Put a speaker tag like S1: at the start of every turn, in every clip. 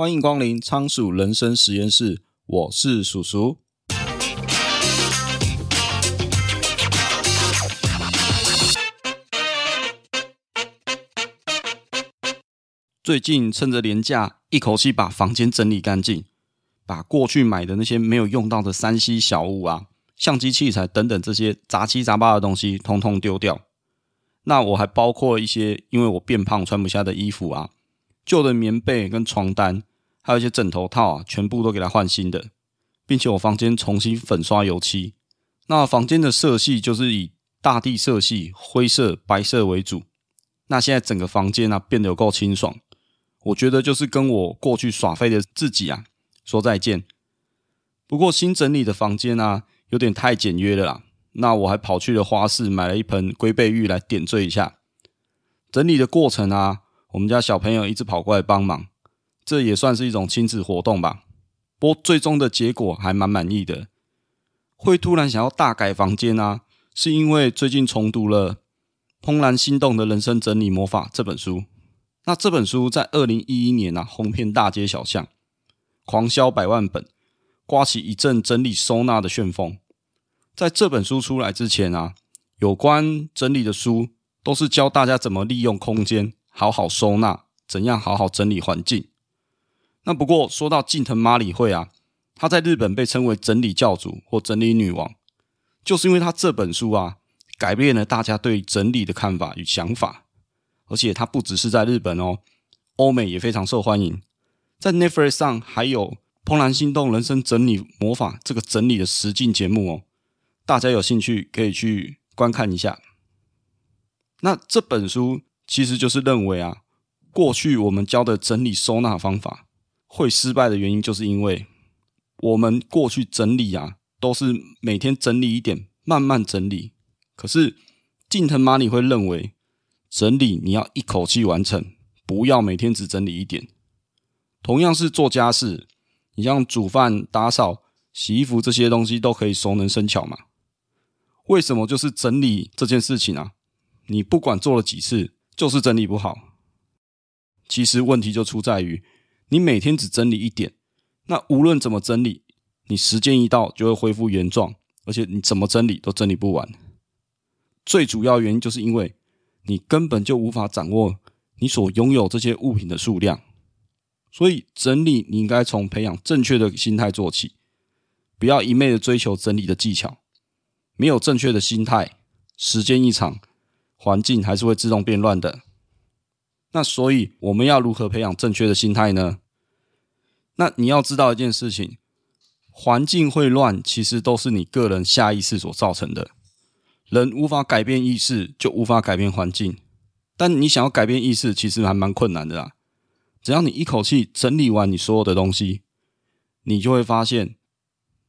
S1: 欢迎光临仓鼠人生实验室，我是鼠鼠。最近趁着连假，一口气把房间整理干净，把过去买的那些没有用到的 3C 小物啊、相机器材等等这些杂七杂八的东西，通通丢掉。那我还包括一些因为我变胖穿不下的衣服啊。旧的棉被跟床单，还有一些枕头套啊，全部都给它换新的，并且我房间重新粉刷油漆。那房间的色系就是以大地色系灰色、白色为主。那现在整个房间啊变得有够清爽，我觉得就是跟我过去耍废的自己啊说再见。不过新整理的房间啊有点太简约了啦，那我还跑去了花市买了一盆龟背芋来点缀一下。整理的过程啊。我们家小朋友一直跑过来帮忙，这也算是一种亲子活动吧。不过最终的结果还蛮满意的。会突然想要大改房间啊，是因为最近重读了《怦然心动的人生整理魔法》这本书。那这本书在二零一一年啊，红遍大街小巷，狂销百万本，刮起一阵整理收纳的旋风。在这本书出来之前啊，有关整理的书都是教大家怎么利用空间。好好收纳，怎样好好整理环境？那不过说到近藤麻里惠啊，她在日本被称为整理教主或整理女王，就是因为她这本书啊，改变了大家对整理的看法与想法。而且她不只是在日本哦，欧美也非常受欢迎。在 Netflix 上还有《怦然心动人生整理魔法》这个整理的实境节目哦，大家有兴趣可以去观看一下。那这本书。其实就是认为啊，过去我们教的整理收纳方法会失败的原因，就是因为我们过去整理啊，都是每天整理一点，慢慢整理。可是近藤麻里会认为，整理你要一口气完成，不要每天只整理一点。同样是做家事，你像煮饭、打扫、洗衣服这些东西都可以熟能生巧嘛。为什么就是整理这件事情啊？你不管做了几次。就是整理不好，其实问题就出在于你每天只整理一点，那无论怎么整理，你时间一到就会恢复原状，而且你怎么整理都整理不完。最主要原因就是因为你根本就无法掌握你所拥有这些物品的数量，所以整理你应该从培养正确的心态做起，不要一昧的追求整理的技巧，没有正确的心态，时间一长。环境还是会自动变乱的，那所以我们要如何培养正确的心态呢？那你要知道一件事情，环境会乱，其实都是你个人下意识所造成的。人无法改变意识，就无法改变环境。但你想要改变意识，其实还蛮困难的啦。只要你一口气整理完你所有的东西，你就会发现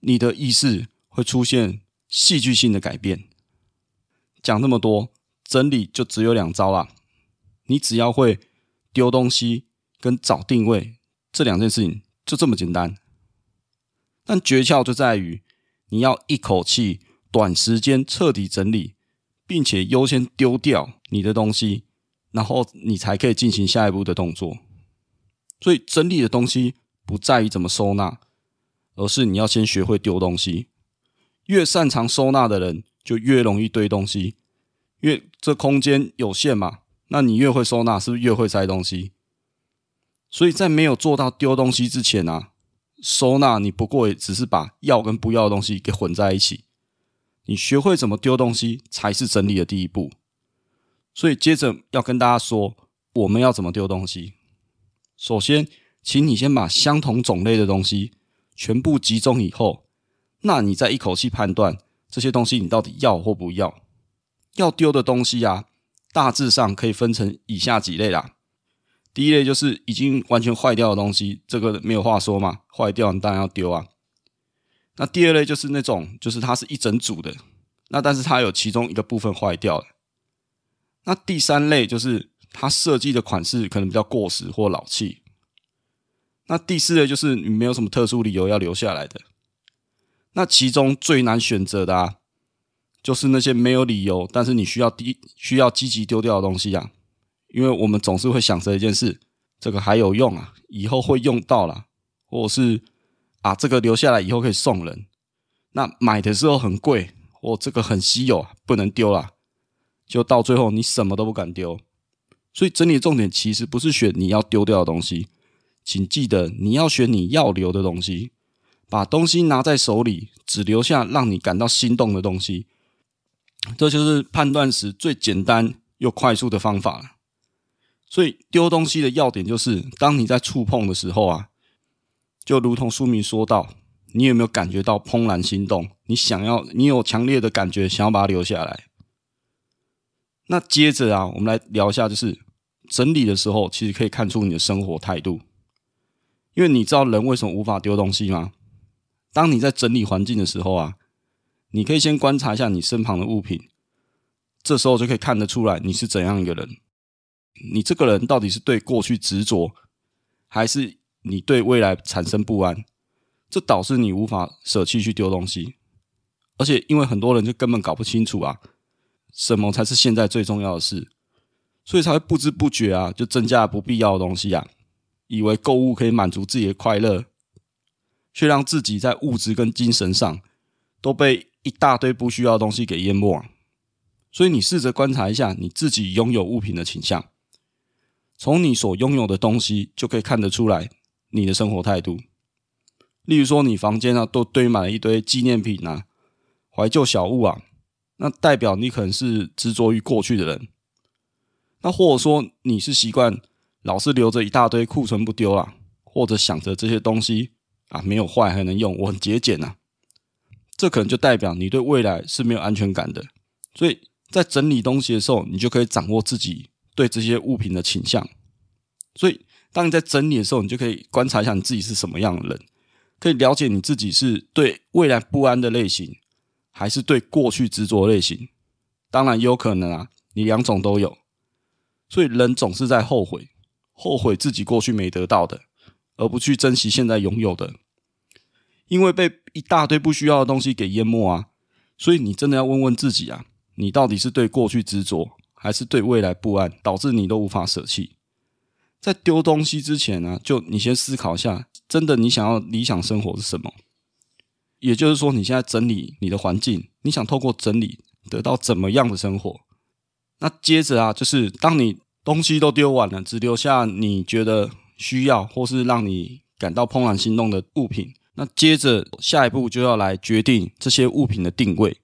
S1: 你的意识会出现戏剧性的改变。讲那么多。整理就只有两招啦，你只要会丢东西跟找定位这两件事情，就这么简单。但诀窍就在于你要一口气短时间彻底整理，并且优先丢掉你的东西，然后你才可以进行下一步的动作。所以整理的东西不在于怎么收纳，而是你要先学会丢东西。越擅长收纳的人，就越容易堆东西。因为这空间有限嘛，那你越会收纳，是不是越会塞东西？所以在没有做到丢东西之前啊，收纳你不过也只是把要跟不要的东西给混在一起。你学会怎么丢东西，才是整理的第一步。所以接着要跟大家说，我们要怎么丢东西。首先，请你先把相同种类的东西全部集中以后，那你再一口气判断这些东西你到底要或不要。要丢的东西啊，大致上可以分成以下几类啦。第一类就是已经完全坏掉的东西，这个没有话说嘛，坏掉你当然要丢啊。那第二类就是那种，就是它是一整组的，那但是它有其中一个部分坏掉了。那第三类就是它设计的款式可能比较过时或老气。那第四类就是你没有什么特殊理由要留下来的。那其中最难选择的啊。就是那些没有理由，但是你需要低需要积极丢掉的东西啊，因为我们总是会想着一件事：这个还有用啊，以后会用到啦，或者是啊，这个留下来以后可以送人。那买的时候很贵，或这个很稀有，不能丢啦。就到最后你什么都不敢丢。所以整理重点其实不是选你要丢掉的东西，请记得你要选你要留的东西。把东西拿在手里，只留下让你感到心动的东西，这就是判断时最简单又快速的方法了。所以丢东西的要点就是，当你在触碰的时候啊，就如同书名说到，你有没有感觉到怦然心动？你想要，你有强烈的感觉，想要把它留下来。那接着啊，我们来聊一下，就是整理的时候，其实可以看出你的生活态度。因为你知道人为什么无法丢东西吗？当你在整理环境的时候啊，你可以先观察一下你身旁的物品，这时候就可以看得出来你是怎样一个人。你这个人到底是对过去执着，还是你对未来产生不安？这导致你无法舍弃去丢东西。而且因为很多人就根本搞不清楚啊，什么才是现在最重要的事，所以才会不知不觉啊就增加了不必要的东西啊，以为购物可以满足自己的快乐。却让自己在物质跟精神上都被一大堆不需要的东西给淹没。所以你试着观察一下你自己拥有物品的倾向，从你所拥有的东西就可以看得出来你的生活态度。例如说，你房间啊都堆满了一堆纪念品啊、怀旧小物啊，那代表你可能是执着于过去的人。那或者说你是习惯老是留着一大堆库存不丢啊，或者想着这些东西。啊，没有坏还能用，我很节俭呐。这可能就代表你对未来是没有安全感的。所以在整理东西的时候，你就可以掌握自己对这些物品的倾向。所以当你在整理的时候，你就可以观察一下你自己是什么样的人，可以了解你自己是对未来不安的类型，还是对过去执着类型。当然也有可能啊，你两种都有。所以人总是在后悔，后悔自己过去没得到的。而不去珍惜现在拥有的，因为被一大堆不需要的东西给淹没啊！所以你真的要问问自己啊，你到底是对过去执着，还是对未来不安，导致你都无法舍弃？在丢东西之前呢、就你先思考一下，真的你想要理想生活是什么？也就是说，你现在整理你的环境，你想透过整理得到怎么样的生活？那接着啊，就是当你东西都丢完了，只留下你觉得。需要或是让你感到怦然心动的物品，那接着下一步就要来决定这些物品的定位。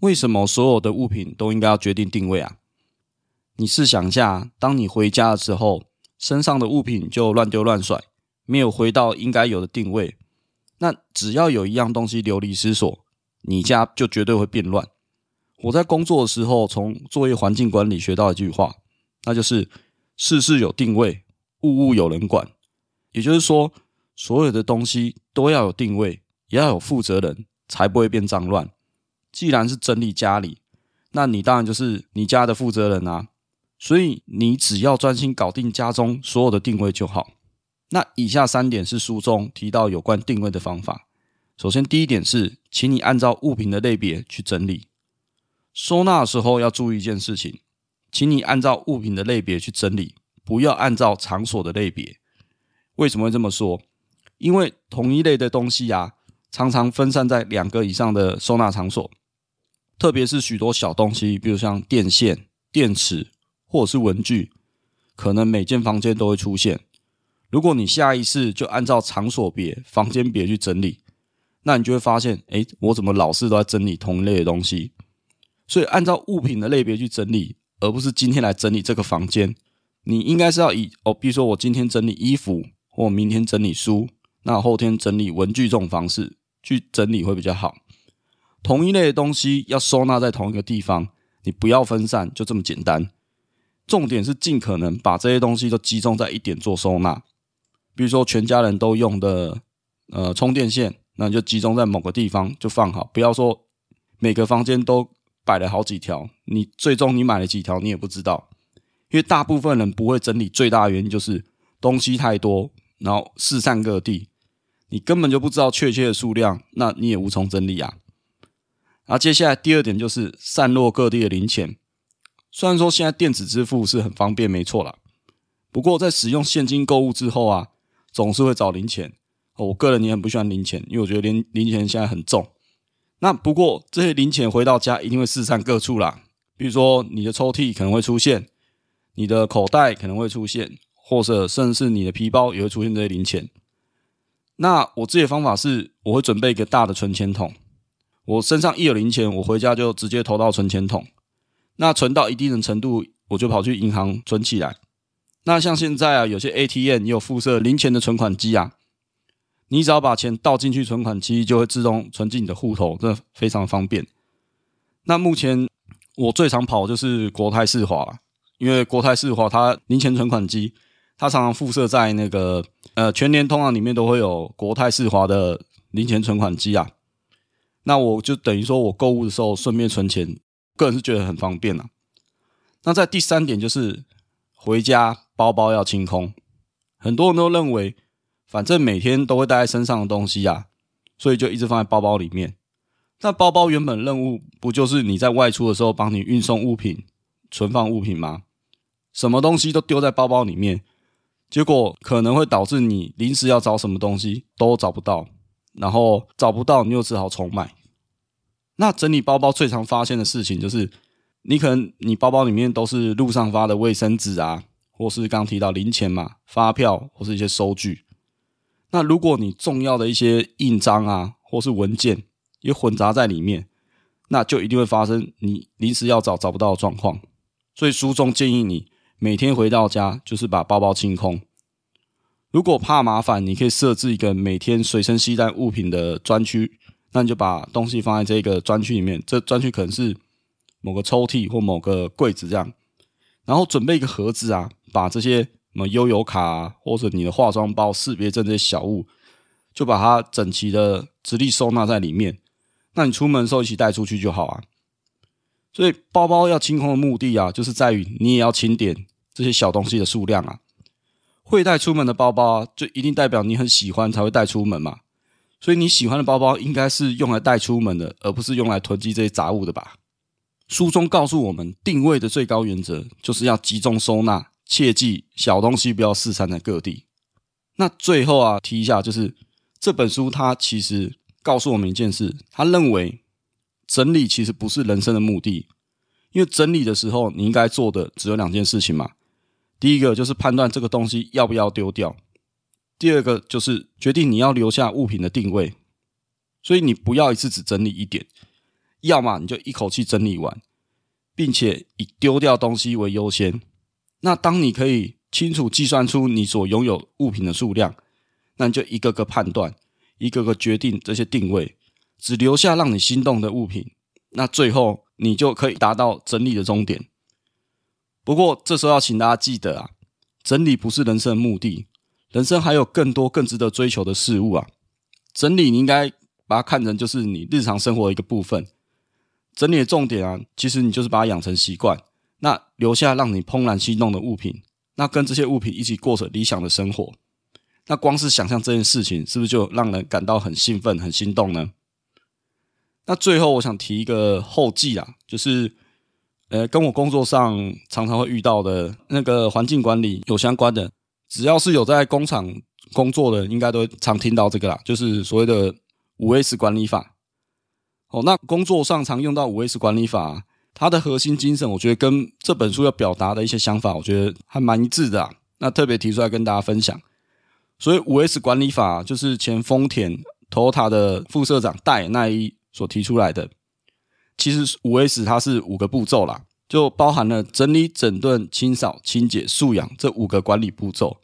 S1: 为什么所有的物品都应该要决定定位啊？你试想一下，当你回家的时候，身上的物品就乱丢乱甩，没有回到应该有的定位，那只要有一样东西流离失所，你家就绝对会变乱。我在工作的时候，从作业环境管理学到一句话，那就是事事有定位。物物有人管，也就是说，所有的东西都要有定位，也要有负责人，才不会变脏乱。既然是整理家里，那你当然就是你家的负责人啊。所以你只要专心搞定家中所有的定位就好。那以下三点是书中提到有关定位的方法。首先，第一点是，请你按照物品的类别去整理。收纳的时候要注意一件事情，请你按照物品的类别去整理。不要按照场所的类别，为什么会这么说？因为同一类的东西啊，常常分散在两个以上的收纳场所，特别是许多小东西，比如像电线、电池或者是文具，可能每间房间都会出现。如果你下意识就按照场所别、房间别去整理，那你就会发现，诶，我怎么老是都在整理同一类的东西？所以按照物品的类别去整理，而不是今天来整理这个房间。你应该是要以哦，比如说我今天整理衣服，或明天整理书，那后天整理文具这种方式去整理会比较好。同一类的东西要收纳在同一个地方，你不要分散，就这么简单。重点是尽可能把这些东西都集中在一点做收纳。比如说全家人都用的呃充电线，那你就集中在某个地方就放好，不要说每个房间都摆了好几条，你最终你买了几条你也不知道。因为大部分人不会整理，最大的原因就是东西太多，然后四散各地，你根本就不知道确切的数量，那你也无从整理啊。然后接下来第二点就是散落各地的零钱。虽然说现在电子支付是很方便，没错啦，不过在使用现金购物之后啊，总是会找零钱。我个人也很不喜欢零钱，因为我觉得零零钱现在很重。那不过这些零钱回到家一定会四散各处啦，比如说你的抽屉可能会出现，你的口袋可能会出现，或者甚至是你的皮包也会出现这些零钱。那我自己的方法是，我会准备一个大的存钱筒。我身上一有零钱，我回家就直接投到存钱筒。那存到一定的程度，我就跑去银行存起来。那像现在啊，有些 ATM 也有附设零钱的存款机啊，你只要把钱倒进去存款机，就会自动存进你的户头，这非常方便。那目前我最常跑就是国泰世华，因为国泰世华它零钱存款机，它常常附设在那个呃全联通行里面都会有国泰世华的零钱存款机啊。那我就等于说我购物的时候顺便存钱。个人是觉得很方便啊。那在第三点就是回家包包要清空。很多人都认为，反正每天都会带在身上的东西啊，所以就一直放在包包里面。那包包原本任务不就是你在外出的时候帮你运送物品、存放物品吗？什么东西都丢在包包里面，结果可能会导致你临时要找什么东西都找不到，然后找不到你又只好重买。那整理包包最常发现的事情就是，你可能你包包里面都是路上发的卫生纸啊，或是刚提到零钱嘛、发票或是一些收据。那如果你重要的一些印章啊，或是文件也混杂在里面，那就一定会发生你临时要找找不到的状况。所以书中建议你每天回到家就是把包包清空。如果怕麻烦，你可以设置一个每天随身携带物品的专区。那你就把东西放在这个专区里面，这专区可能是某个抽屉或某个柜子这样，然后准备一个盒子啊，把这些什么悠游卡啊，或者你的化妆包、识别证这些小物，就把它整齐的直立收纳在里面。那你出门的时候一起带出去就好啊。所以包包要清空的目的啊，就是在于你也要清点这些小东西的数量啊。会带出门的包包，就一定代表你很喜欢才会带出门嘛。所以你喜欢的包包应该是用来带出门的，而不是用来囤积这些杂物的吧？书中告诉我们，定位的最高原则就是要集中收纳，切记小东西不要四散在各地。那最后啊，提一下，就是这本书它其实告诉我们一件事，他认为整理其实不是人生的目的，因为整理的时候你应该做的只有两件事情嘛。第一个就是判断这个东西要不要丢掉。第二个就是决定你要留下物品的定位，所以你不要一次只整理一点，要么你就一口气整理完，并且以丢掉东西为优先。那当你可以清楚计算出你所拥有物品的数量，那你就一个个判断，一个个决定这些定位，只留下让你心动的物品。那最后你就可以达到整理的终点。不过这时候要请大家记得啊，整理不是人生的目的。人生还有更多更值得追求的事物啊！整理你应该把它看成就是你日常生活的一个部分。整理的重点啊，其实你就是把它养成习惯，那留下让你怦然心动的物品，那跟这些物品一起过着理想的生活。那光是想象这件事情，是不是就让人感到很兴奋、很心动呢？那最后我想提一个后记啊，就是呃，跟我工作上常常会遇到的那个环境管理有相关的。只要是有在工厂工作的，应该都常听到这个啦，就是所谓的五 S 管理法。哦，那工作上常用到五 S 管理法，它的核心精神，我觉得跟这本书要表达的一些想法，我觉得还蛮一致的。那特别提出来跟大家分享。所以五 S 管理法就是前丰田 Toyota 的副社长大野耐一所提出来的。其实五 S 它是五个步骤啦。就包含了整理、整顿、清扫、清洁、素养这五个管理步骤。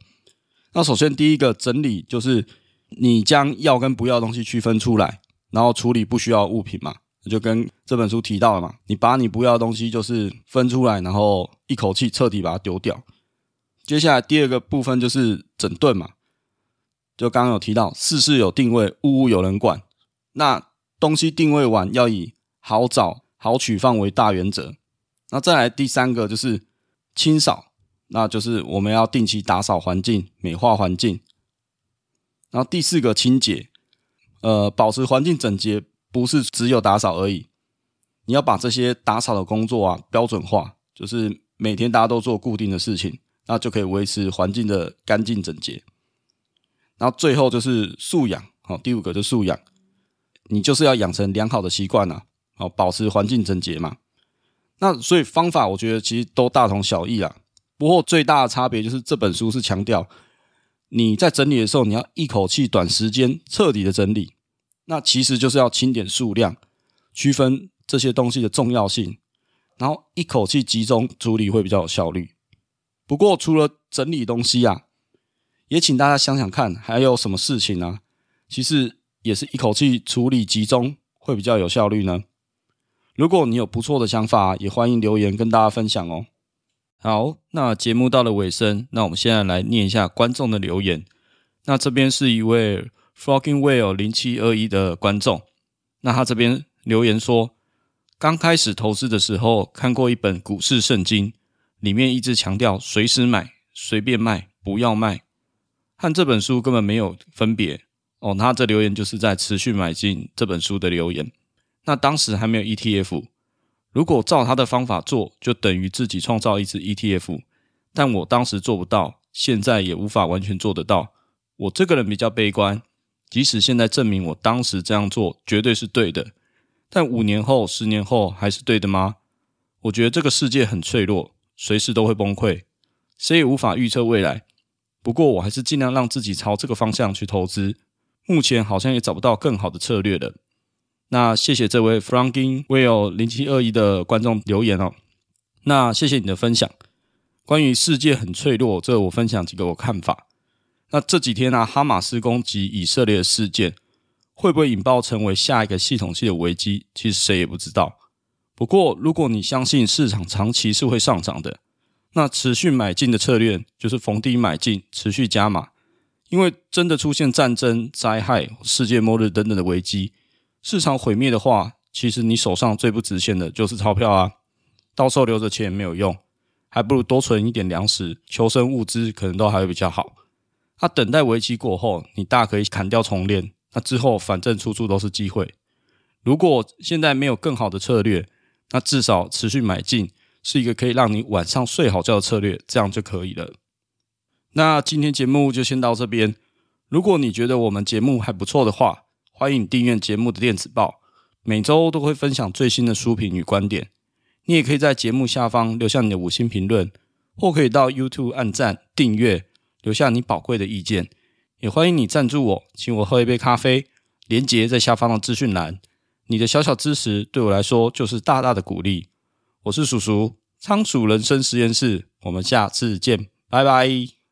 S1: 那首先第一个整理就是你将要跟不要的东西区分出来，然后处理不需要物品嘛，就跟这本书提到了嘛。你把你不要的东西就是分出来，然后一口气彻底把它丢掉。接下来第二个部分就是整顿嘛，就刚刚有提到事事有定位，物物有人管。那东西定位完要以好找好取放为大原则。那再来第三个就是清扫，那就是我们要定期打扫环境、美化环境。然后第四个清洁，呃，保持环境整洁不是只有打扫而已，你要把这些打扫的工作啊标准化，就是每天大家都做固定的事情，那就可以维持环境的干净整洁。然后最后就是素养，好，第五个就是素养，你就是要养成良好的习惯啊，哦，保持环境整洁嘛。那所以方法我觉得其实都大同小异啦，不过最大的差别就是这本书是强调你在整理的时候，你要一口气短时间彻底的整理，那其实就是要清点数量，区分这些东西的重要性，然后一口气集中处理会比较有效率。不过除了整理东西啊，也请大家想想看，还有什么事情呢？其实也是一口气处理集中会比较有效率呢。如果你有不错的想法，也欢迎留言跟大家分享哦。好，那节目到了尾声，那我们现在来念一下观众的留言。那这边是一位 Flogging Whale 零七二一的观众，那他这边留言说，刚开始投资的时候看过一本股市圣经，里面一直强调随时买、随便卖、不要卖，和这本书根本没有分别哦。他这留言就是在持续买进这本书的留言。那当时还没有 ETF，如果照他的方法做，就等于自己创造一支 ETF。但我当时做不到，现在也无法完全做得到。我这个人比较悲观，即使现在证明我当时这样做绝对是对的，但五年后、十年后还是对的吗？我觉得这个世界很脆弱，随时都会崩溃，谁也无法预测未来。不过我还是尽量让自己朝这个方向去投资。目前好像也找不到更好的策略了。那谢谢这位 Flogging Whale 零七二一的观众留言哦。那谢谢你的分享。关于世界很脆弱，这我分享几个我看法。那这几天呢、哈马斯攻击以色列的事件会不会引爆成为下一个系统性的危机？其实谁也不知道。不过如果你相信市场长期是会上涨的，那持续买进的策略就是逢低买进，持续加码。因为真的出现战争、灾害、世界末日等等的危机。市场毁灭的话，其实你手上最不值钱的就是钞票啊！到时候留着钱也没有用，还不如多存一点粮食、求生物资，可能都还会比较好。那、等待危机过后，你大可以砍掉重练。那之后反正处处都是机会。如果现在没有更好的策略，那至少持续买进是一个可以让你晚上睡好觉的策略，这样就可以了。那今天节目就先到这边。如果你觉得我们节目还不错的话，欢迎订阅节目的电子报，每周都会分享最新的书评与观点。你也可以在节目下方留下你的五星评论，或可以到 YouTube 按赞、订阅，留下你宝贵的意见。也欢迎你赞助我，请我喝一杯咖啡，连结在下方的资讯栏。你的小小支持对我来说就是大大的鼓励。我是叔叔，仓鼠人生实验室，我们下次见，拜拜。